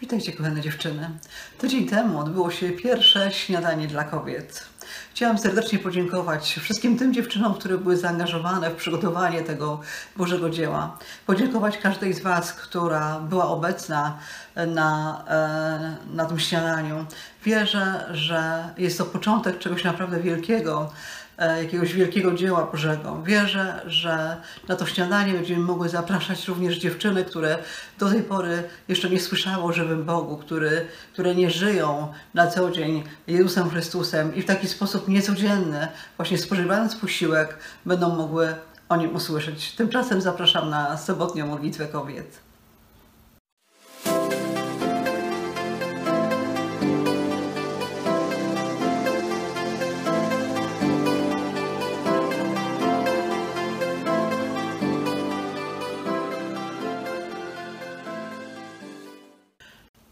Witajcie kochane dziewczyny. Tydzień temu odbyło się pierwsze śniadanie dla kobiet. Chciałam serdecznie podziękować wszystkim tym dziewczynom, które były zaangażowane w przygotowanie tego Bożego dzieła. Podziękować każdej z Was, która była obecna na, e, na tym śniadaniu. Wierzę, że jest to początek czegoś naprawdę wielkiego, e, jakiegoś wielkiego dzieła Bożego. Wierzę, że na to śniadanie będziemy mogły zapraszać również dziewczyny, które do tej pory jeszcze nie słyszały o żywym Bogu, który, które nie żyją na co dzień Jezusem Chrystusem i w taki sposób niecodzienny, właśnie spożywając posiłek, będą mogły o nim usłyszeć. Tymczasem zapraszam na sobotnią modlitwę kobiet.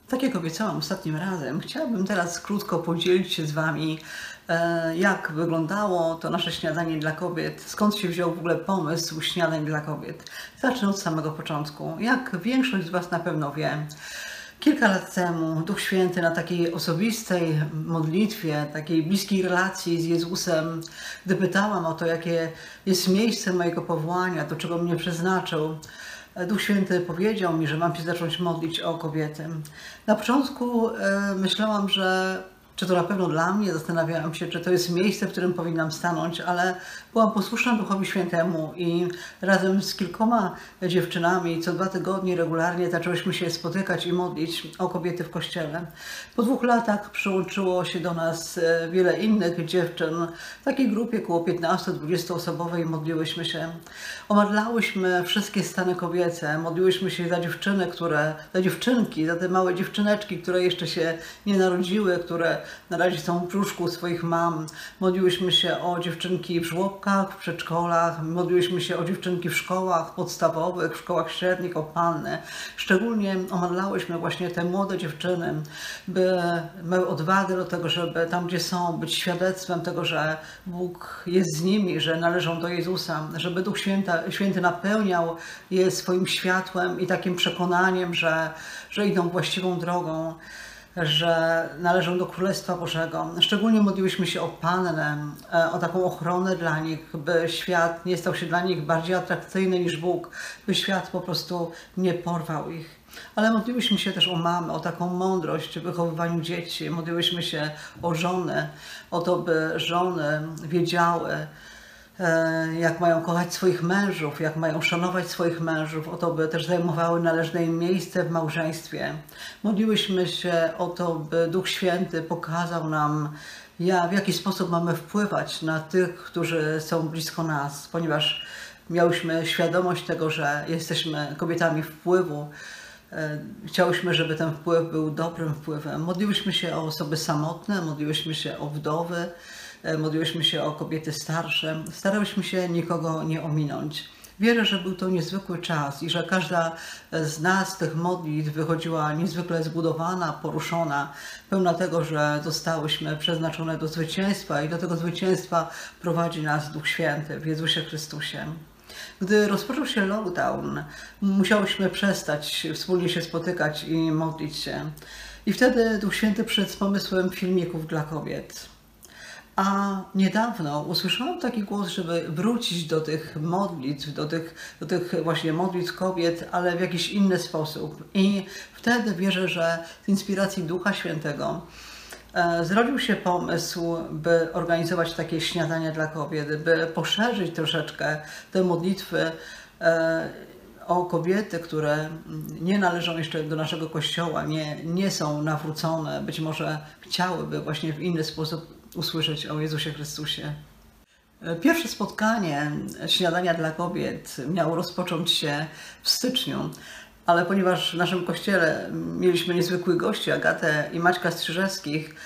Tak jak obiecałam ostatnim razem, chciałabym teraz krótko podzielić się z Wami, e, jak wyglądało to nasze śniadanie dla kobiet, skąd się wziął w ogóle pomysł śniadań dla kobiet. Zacznę od samego początku. Jak większość z Was na pewno wie, Kilka lat temu Duch Święty na takiej osobistej modlitwie, takiej bliskiej relacji z Jezusem, gdy pytałam o to, jakie jest miejsce mojego powołania, do czego mnie przeznaczył, Duch Święty powiedział mi, że mam się zacząć modlić o kobietę. Na początku e, myślałam, że czy to na pewno dla mnie, zastanawiałam się, czy to jest miejsce, w którym powinnam stanąć, ale byłam posłuszna Duchowi Świętemu i razem z kilkoma dziewczynami co dwa tygodnie regularnie zaczęłyśmy się spotykać i modlić o kobiety w kościele. Po dwóch latach przyłączyło się do nas e, wiele innych dziewczyn. W takiej grupie około 15-20 osobowej modliłyśmy się. Omadlałyśmy wszystkie stany kobiece, modliłyśmy się za dziewczyny, które, za dziewczynki, za te małe dziewczyneczki, które jeszcze się nie narodziły, które na razie są w brzuszku swoich mam. Modliłyśmy się o dziewczynki w żłobkach, w przedszkolach, modliłyśmy się o dziewczynki w szkołach podstawowych, w szkołach średnich, o panny. Szczególnie omadlałyśmy właśnie te młode dziewczyny, by miały odwagę do tego, żeby tam, gdzie są, być świadectwem tego, że Bóg jest z nimi, że należą do Jezusa, żeby Duch Święta, Święty napełniał je swoim światłem i takim przekonaniem, że, że idą właściwą drogą że należą do Królestwa Bożego. Szczególnie modliłyśmy się o Pannę, e, o taką ochronę dla nich, by świat nie stał się dla nich bardziej atrakcyjny niż Bóg, by świat po prostu nie porwał ich. Ale modliłyśmy się też o mamę, o taką mądrość w wychowywaniu dzieci. Modliłyśmy się o żony, o to, by żony wiedziały, jak mają kochać swoich mężów, jak mają szanować swoich mężów, o to, by też zajmowały należne im miejsce w małżeństwie. Modliłyśmy się o to, by Duch Święty pokazał nam, ja, w jaki sposób mamy wpływać na tych, którzy są blisko nas, ponieważ miałyśmy świadomość tego, że jesteśmy kobietami wpływu. E, chciałyśmy, żeby ten wpływ był dobrym wpływem. Modliłyśmy się o osoby samotne, modliłyśmy się o wdowy, E, modliłyśmy się o kobiety starsze, starałyśmy się nikogo nie ominąć. Wierzę, że był to niezwykły czas i że każda z nas tych modlitw wychodziła niezwykle zbudowana, poruszona, pełna tego, że zostałyśmy przeznaczone do zwycięstwa i do tego zwycięstwa prowadzi nas Duch Święty w Jezusie Chrystusie. Gdy rozpoczął się lockdown, musiałyśmy przestać wspólnie się spotykać i modlić się. I wtedy Duch Święty przyszedł z pomysłem filmików dla kobiet. A niedawno usłyszałam taki głos, żeby wrócić do tych modlitw, do tych, do tych właśnie modlitw kobiet, ale w jakiś inny sposób. I wtedy wierzę, że z inspiracji Ducha Świętego e, zrodził się pomysł, by organizować takie śniadania dla kobiet, by poszerzyć troszeczkę te modlitwy e, o kobiety, które nie należą jeszcze do naszego kościoła, nie, nie są nawrócone, być może chciałyby właśnie w inny sposób usłyszeć o Jezusie Chrystusie. Pierwsze spotkanie śniadania dla kobiet miało rozpocząć się w styczniu, ale ponieważ w naszym kościele mieliśmy niezwykłych gości, Agatę i Maćka Strzyżewskich, e,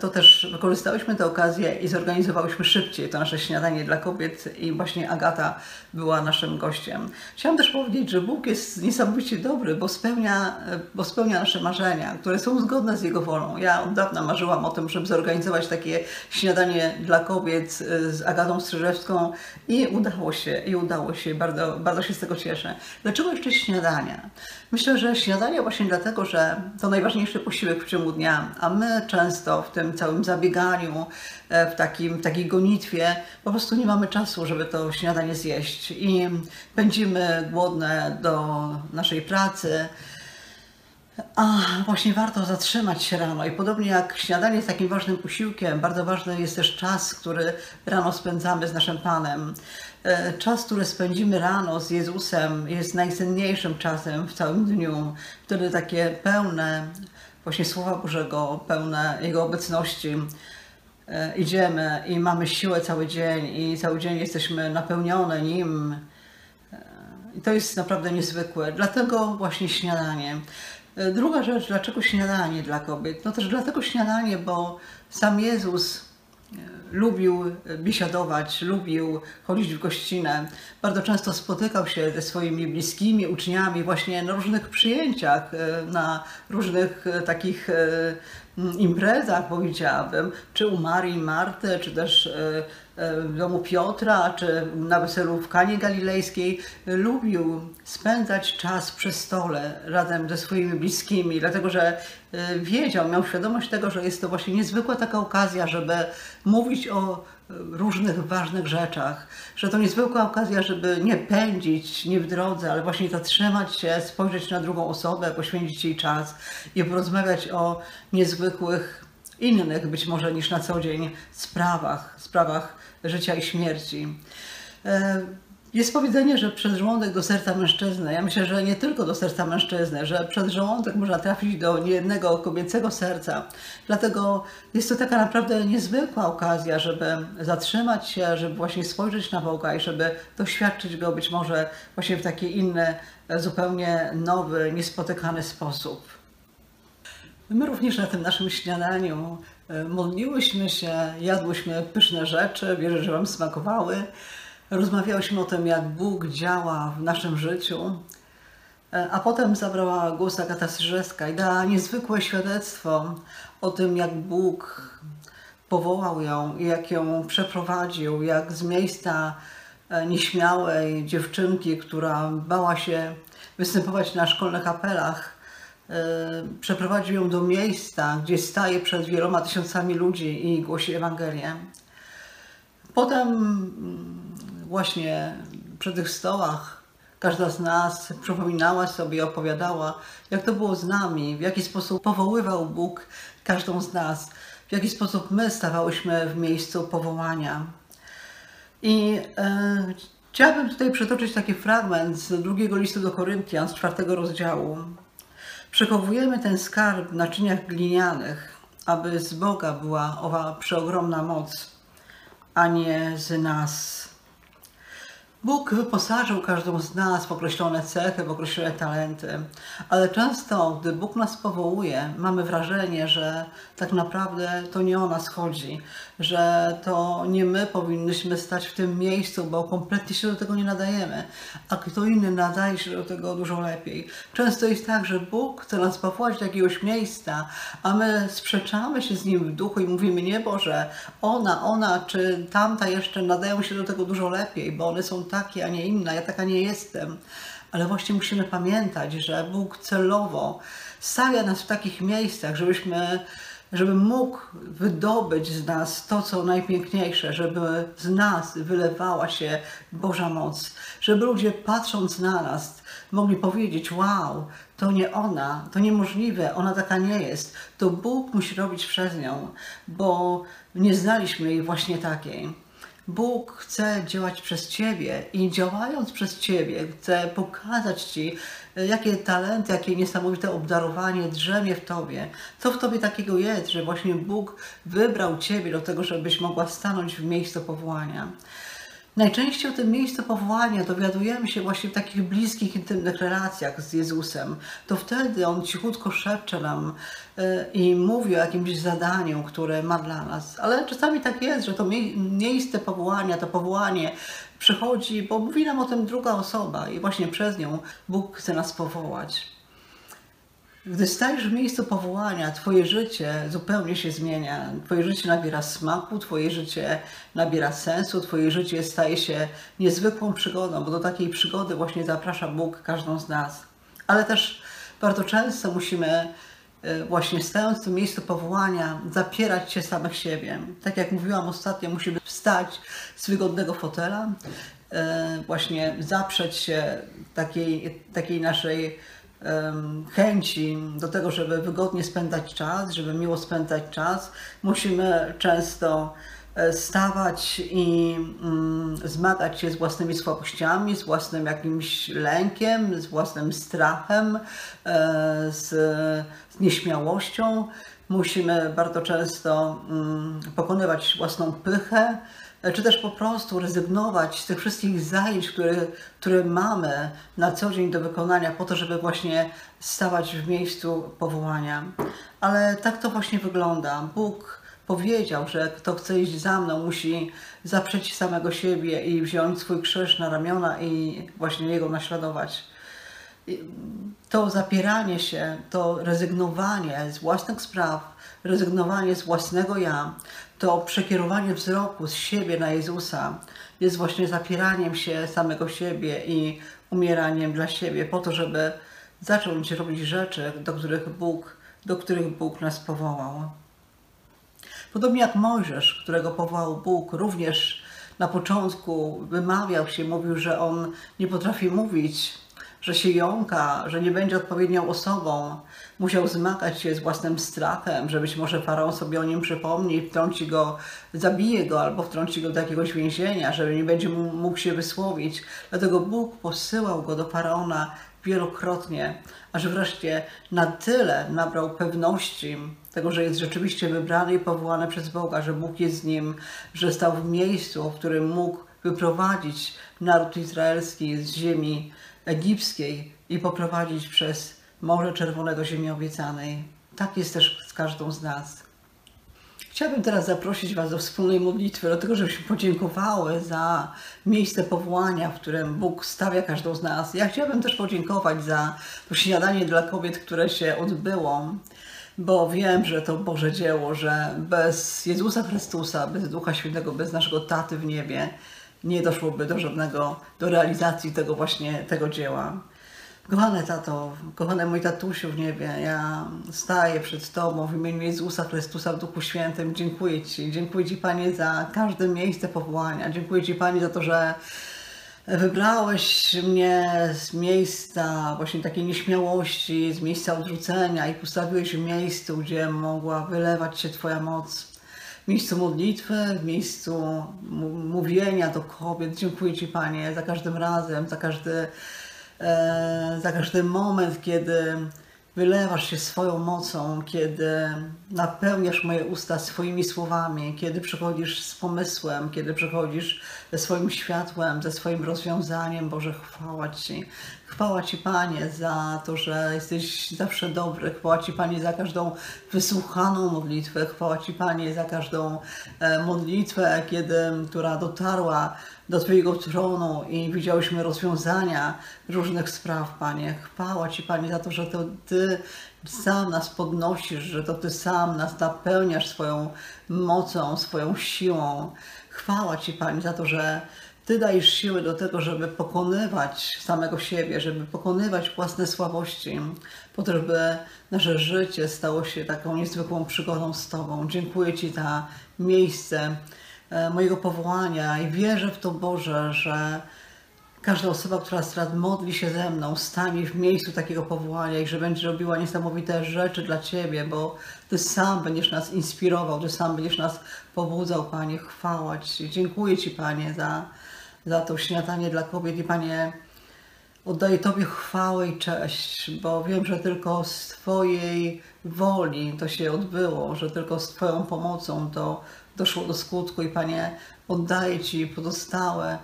to też wykorzystałyśmy tę okazję i zorganizowałyśmy szybciej to nasze śniadanie dla kobiet i właśnie Agata była naszym gościem. Chciałam też powiedzieć, że Bóg jest niesamowicie dobry, bo spełnia, e, bo spełnia nasze marzenia, które są zgodne z Jego wolą. Ja od dawna marzyłam o tym, żeby zorganizować takie śniadanie dla kobiet e, z Agatą Strzyżewską i udało się, i udało się. Bardzo, bardzo się z tego cieszę. Dlaczego jeszcze śniadania? Myślę, że śniadanie właśnie dlatego, że to najważniejszy posiłek w ciągu dnia, a my często w tym całym zabieganiu, e, w takim, takiej gonitwie po prostu nie mamy czasu, żeby to śniadanie zjeść i pędzimy głodne do naszej pracy. A właśnie warto zatrzymać się rano i podobnie jak śniadanie jest takim ważnym posiłkiem, bardzo ważny jest też czas, który rano spędzamy z naszym Panem. E, czas, który spędzimy rano z Jezusem jest najcenniejszym czasem w całym dniu. Wtedy takie pełne właśnie Słowa Bożego, pełne Jego obecności e, idziemy i mamy siłę cały dzień i cały dzień jesteśmy napełnione Nim. E, I to jest naprawdę niezwykłe. Dlatego właśnie śniadanie. Druga rzecz, dlaczego śniadanie dla kobiet? No też dlatego śniadanie, bo sam Jezus lubił biesiadować, lubił chodzić w gościnę. Bardzo często spotykał się ze swoimi bliskimi uczniami właśnie na różnych przyjęciach, e, na różnych e, takich e, imprezach, powiedziałabym, czy u Marii Marty, czy też w domu Piotra, czy na weselu w Kanie Galilejskiej, lubił spędzać czas przy stole razem ze swoimi bliskimi, dlatego że wiedział, miał świadomość tego, że jest to właśnie niezwykła taka okazja, żeby mówić o różnych ważnych rzeczach, że to niezwykła okazja, żeby nie pędzić, nie w drodze, ale właśnie zatrzymać się, spojrzeć na drugą osobę, poświęcić jej czas i porozmawiać o niezwykłych, innych być może niż na co dzień sprawach, sprawach życia i śmierci. E, jest powiedzenie, że przez żołądek do serca mężczyzny. Ja myślę, że nie tylko do serca mężczyzny, że przez żołądek można trafić do niejednego kobiecego serca. Dlatego jest to taka naprawdę niezwykła okazja, żeby zatrzymać się, żeby właśnie spojrzeć na Boga i żeby doświadczyć Go być może właśnie w taki inny, zupełnie nowy, niespotykany sposób. My również na tym naszym śniadaniu e, modliłyśmy się, jadłyśmy pyszne rzeczy, wierzę, że Wam smakowały. Rozmawiałyśmy o tym, jak Bóg działa w naszym życiu, e, a potem zabrała głos Agata Strzeżewska i dała niezwykłe świadectwo o tym, jak Bóg powołał ją i jak ją przeprowadził, jak z miejsca e, nieśmiałej dziewczynki, która bała się występować na szkolnych apelach, przeprowadził ją do miejsca, gdzie staje przed wieloma tysiącami ludzi i głosi Ewangelię. Potem mm, właśnie przy tych stołach każda z nas przypominała sobie, opowiadała, jak to było z nami, w jaki sposób powoływał Bóg każdą z nas, w jaki sposób my stawałyśmy w miejscu powołania. I e, chciałabym tutaj przytoczyć taki fragment z drugiego listu do Koryntian, z czwartego rozdziału. Przechowujemy ten skarb w naczyniach glinianych, aby z Boga była owa przeogromna moc, a nie z nas. Bóg wyposażył każdą z nas w określone cechy, w określone talenty, ale często, gdy Bóg nas powołuje, mamy wrażenie, że tak naprawdę to nie o nas chodzi, że to nie my powinnyśmy stać w tym miejscu, bo kompletnie się do tego nie nadajemy, a kto inny nadaje się do tego dużo lepiej. Często jest tak, że Bóg chce nas powołać do jakiegoś miejsca, a my sprzeczamy się z Nim w duchu i mówimy, nie Boże, ona, ona czy tamta jeszcze nadają się do tego dużo lepiej, bo one są takie, a nie inne, ja taka nie jestem. Ale właśnie musimy pamiętać, że Bóg celowo stawia nas w takich miejscach, żebyśmy żeby mógł wydobyć z nas to, co najpiękniejsze, żeby z nas wylewała się Boża moc, żeby ludzie patrząc na nas mogli powiedzieć: Wow, to nie ona, to niemożliwe, ona taka nie jest. To Bóg musi robić przez nią, bo nie znaliśmy jej właśnie takiej. Bóg chce działać przez Ciebie i działając przez Ciebie chce pokazać Ci, e, jakie talenty, jakie niesamowite obdarowanie drzemie w Tobie. Co w Tobie takiego jest, że właśnie Bóg wybrał Ciebie do tego, żebyś mogła stanąć w miejscu powołania. Najczęściej o tym miejscu powołania dowiadujemy się właśnie w takich bliskich, intymnych relacjach z Jezusem. To wtedy On cichutko szepcze nam y, i mówi o jakimś zadaniu, które ma dla nas. Ale czasami tak jest, że to miejsce powołania, to powołanie przychodzi, bo mówi nam o tym druga osoba i właśnie przez nią Bóg chce nas powołać. Gdy stajesz w miejscu powołania, Twoje życie zupełnie się zmienia. Twoje życie nabiera smaku, Twoje życie nabiera sensu, Twoje życie staje się niezwykłą przygodą, bo do takiej przygody właśnie zaprasza Bóg każdą z nas. Ale też bardzo często musimy e, właśnie stając w tym miejscu powołania, zapierać się samych siebie. Tak jak mówiłam ostatnio, musimy wstać z wygodnego fotela, e, właśnie zaprzeć się takiej, takiej naszej chęci do tego, żeby wygodnie spędzać czas, żeby miło spędzać czas, musimy często e, stawać i mm, zmagać się z własnymi słabościami, z własnym jakimś lękiem, z własnym strachem, e, z, z nieśmiałością. Musimy bardzo często mm, pokonywać własną pychę, czy też po prostu rezygnować z tych wszystkich zajęć, które, które mamy na co dzień do wykonania, po to, żeby właśnie stawać w miejscu powołania. Ale tak to właśnie wygląda. Bóg powiedział, że kto chce iść za mną, musi zaprzeć samego siebie i wziąć swój krzyż na ramiona i właśnie jego naśladować. To zapieranie się, to rezygnowanie z własnych spraw, rezygnowanie z własnego ja, to przekierowanie wzroku z siebie na Jezusa jest właśnie zapieraniem się samego siebie i umieraniem dla siebie, po to, żeby zacząć robić rzeczy, do których Bóg, do których Bóg nas powołał. Podobnie jak Mojżesz, którego powołał Bóg, również na początku wymawiał się, mówił, że on nie potrafi mówić, że się jąka, że nie będzie odpowiednią osobą. Musiał zmagać się z własnym strachem, że być może faraon sobie o nim przypomni wtrąci go, zabije go albo wtrąci go do jakiegoś więzienia, że nie będzie mógł się wysłowić. Dlatego Bóg posyłał go do faraona wielokrotnie, aż wreszcie na tyle nabrał pewności tego, że jest rzeczywiście wybrany i powołany przez Boga, że Bóg jest z nim, że stał w miejscu, w którym mógł wyprowadzić naród izraelski z ziemi egipskiej i poprowadzić przez Morze Czerwone do ziemi obiecanej. Tak jest też z każdą z nas. Chciałabym teraz zaprosić Was do wspólnej modlitwy, do tego, żebyśmy podziękowały za miejsce powołania, w którym Bóg stawia każdą z nas. Ja chciałabym też podziękować za to śniadanie dla kobiet, które się odbyło, bo wiem, że to Boże dzieło, że bez Jezusa Chrystusa, bez Ducha Świętego, bez naszego Taty w niebie, nie doszłoby do żadnego, do realizacji tego właśnie, tego dzieła. Kochany tato, kochany mój tatusiu w niebie, ja staję przed Tobą w imieniu Jezusa Chrystusa w Duchu Świętym. Dziękuję Ci. Dziękuję Ci, Panie, za każde miejsce powołania. Dziękuję Ci, Panie, za to, że wybrałeś mnie z miejsca właśnie takiej nieśmiałości, z miejsca odrzucenia i postawiłeś w miejscu, gdzie mogła wylewać się Twoja moc miejscu modlitwy, w miejscu mówienia do kobiet. Dziękuję Ci, Panie, za każdym razem, za każdy, e, za każdy moment, kiedy wylewasz się swoją mocą, kiedy napełniasz moje usta swoimi słowami, kiedy przychodzisz z pomysłem, kiedy przychodzisz ze swoim światłem, ze swoim rozwiązaniem. Boże, chwała Ci. Chwała Ci, Panie, za to, że jesteś zawsze dobry. Chwała Ci, Panie, za każdą wysłuchaną modlitwę. Chwała Ci, Panie, za każdą e, modlitwę, kiedy, która dotarła do Twojego tronu i widziałyśmy rozwiązania różnych spraw, Panie. Chwała Ci, Panie, za to, że to Ty sam nas podnosisz, że to Ty sam nas napełniasz swoją mocą, swoją siłą. Chwała Ci, Panie, za to, że ty dajesz siły do tego, żeby pokonywać samego siebie, żeby pokonywać własne słabości, po to, żeby nasze życie stało się taką niezwykłą przygodą z Tobą. Dziękuję Ci za miejsce mojego powołania i wierzę w to, Boże, że każda osoba, która teraz modli się ze mną, stanie w miejscu takiego powołania i że będzie robiła niesamowite rzeczy dla Ciebie, bo Ty sam będziesz nas inspirował, Ty sam będziesz nas pobudzał, Panie. Chwała Ci. Dziękuję Ci, Panie, za za to śniadanie dla kobiet i Panie, oddaję Tobie chwałę i cześć, bo wiem, że tylko z Twojej woli to się odbyło, że tylko z Twoją pomocą to doszło do skutku i Panie, oddaję Ci pozostałe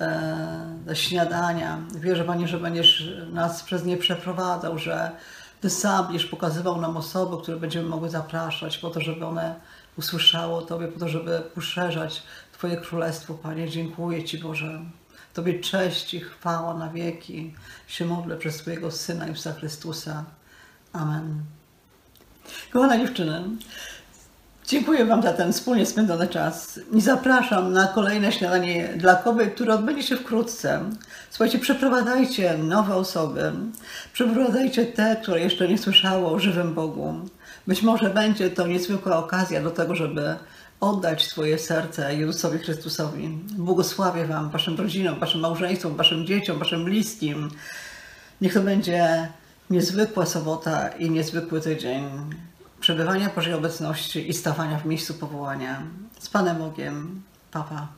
e, śniadania. Wierzę Panie, że będziesz nas przez nie przeprowadzał, że Ty sam będziesz pokazywał nam osoby, które będziemy mogły zapraszać po to, żeby one usłyszały o Tobie, po to, żeby poszerzać Twoje królestwo, Panie. Dziękuję Ci, Boże. Tobie cześć i chwała na wieki. Się modlę przez Twojego Syna Jezusa Chrystusa. Amen. Kochana dziewczyny, dziękuję Wam za ten wspólnie spędzony czas i zapraszam na kolejne śniadanie dla kobiet, które odbędzie się wkrótce. Słuchajcie, przeprowadzajcie nowe osoby, przeprowadzajcie te, które jeszcze nie słyszały o żywym Bogu. Być może będzie to niezwykła okazja do tego, żeby oddać swoje serce Jezusowi Chrystusowi. Błogosławię Wam, Waszym rodzinom, Waszym małżeństwom, Waszym dzieciom, Waszym bliskim. Niech to będzie niezwykła sobota i niezwykły tydzień przebywania Bożej obecności i stawania w miejscu powołania. Z Panem Bogiem. Papa.